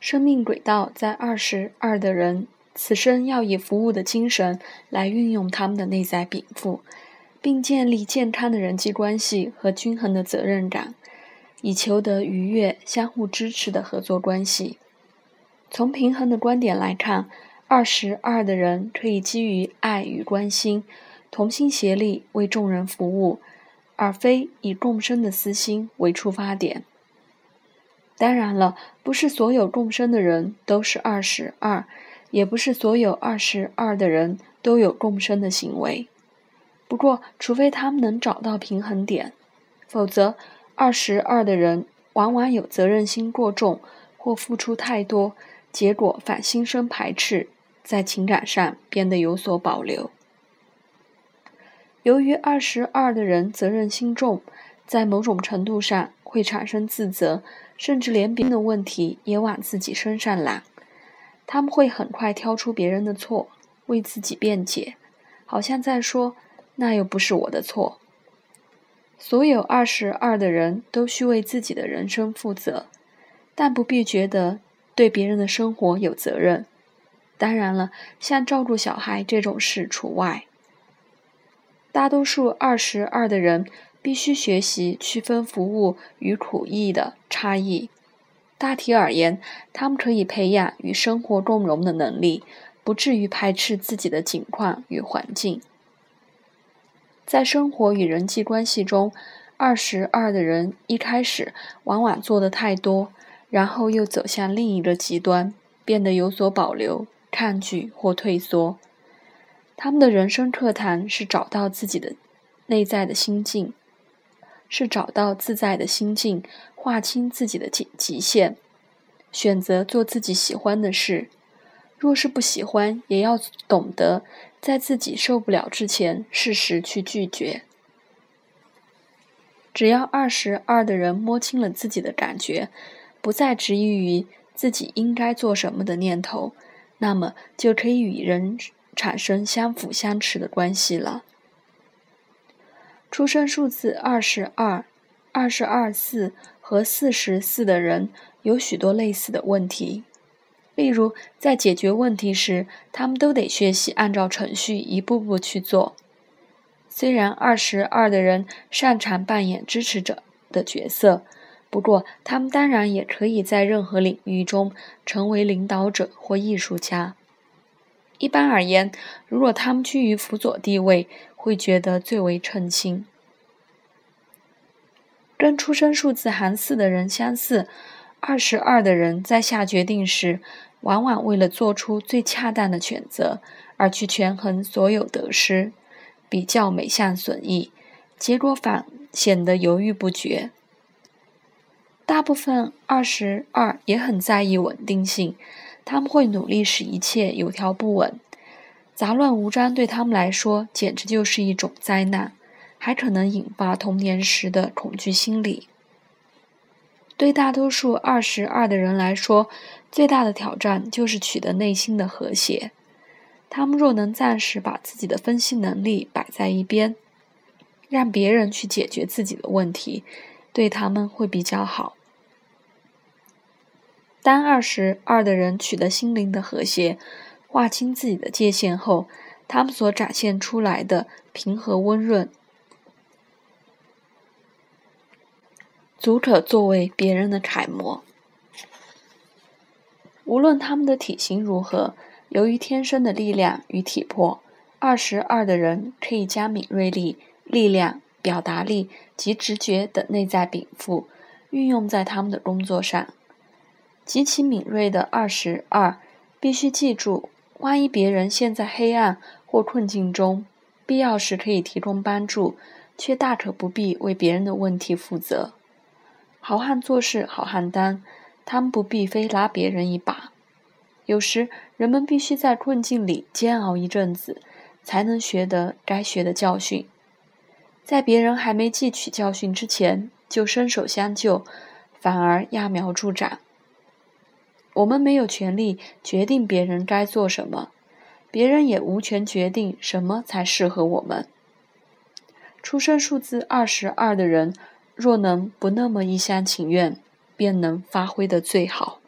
生命轨道在二十二的人，此生要以服务的精神来运用他们的内在禀赋，并建立健康的人际关系和均衡的责任感，以求得愉悦、相互支持的合作关系。从平衡的观点来看，二十二的人可以基于爱与关心，同心协力为众人服务，而非以共生的私心为出发点。当然了，不是所有共生的人都是二十二，也不是所有二十二的人都有共生的行为。不过，除非他们能找到平衡点，否则，二十二的人往往有责任心过重，或付出太多，结果反心生排斥，在情感上变得有所保留。由于二十二的人责任心重，在某种程度上会产生自责。甚至连别人的问题也往自己身上揽，他们会很快挑出别人的错，为自己辩解，好像在说：“那又不是我的错。”所有二十二的人都需为自己的人生负责，但不必觉得对别人的生活有责任。当然了，像照顾小孩这种事除外。大多数二十二的人。必须学习区分服务与苦役的差异。大体而言，他们可以培养与生活共融的能力，不至于排斥自己的境况与环境。在生活与人际关系中，二十二的人一开始往往做的太多，然后又走向另一个极端，变得有所保留、抗拒或退缩。他们的人生课堂是找到自己的内在的心境。是找到自在的心境，划清自己的极极限，选择做自己喜欢的事。若是不喜欢，也要懂得在自己受不了之前，适时去拒绝。只要二十二的人摸清了自己的感觉，不再执意于自己应该做什么的念头，那么就可以与人产生相辅相持的关系了。出生数字二十二、二十二四和四十四的人有许多类似的问题，例如在解决问题时，他们都得学习按照程序一步步去做。虽然二十二的人擅长扮演支持者的角色，不过他们当然也可以在任何领域中成为领导者或艺术家。一般而言，如果他们居于辅佐地位，会觉得最为称心。跟出生数字含四的人相似，二十二的人在下决定时，往往为了做出最恰当的选择而去权衡所有得失，比较每项损益，结果反显得犹豫不决。大部分二十二也很在意稳定性，他们会努力使一切有条不紊。杂乱无章对他们来说简直就是一种灾难，还可能引发童年时的恐惧心理。对大多数二十二的人来说，最大的挑战就是取得内心的和谐。他们若能暂时把自己的分析能力摆在一边，让别人去解决自己的问题，对他们会比较好。当二十二的人取得心灵的和谐，划清自己的界限后，他们所展现出来的平和温润，足可作为别人的楷模。无论他们的体型如何，由于天生的力量与体魄，二十二的人可以将敏锐力、力量、表达力及直觉等内在禀赋运用在他们的工作上。极其敏锐的二十二必须记住。万一别人陷在黑暗或困境中，必要时可以提供帮助，却大可不必为别人的问题负责。好汉做事好汉当，他们不必非拉别人一把。有时人们必须在困境里煎熬一阵子，才能学得该学的教训。在别人还没汲取教训之前就伸手相救，反而揠苗助长。我们没有权利决定别人该做什么，别人也无权决定什么才适合我们。出生数字二十二的人，若能不那么一厢情愿，便能发挥的最好。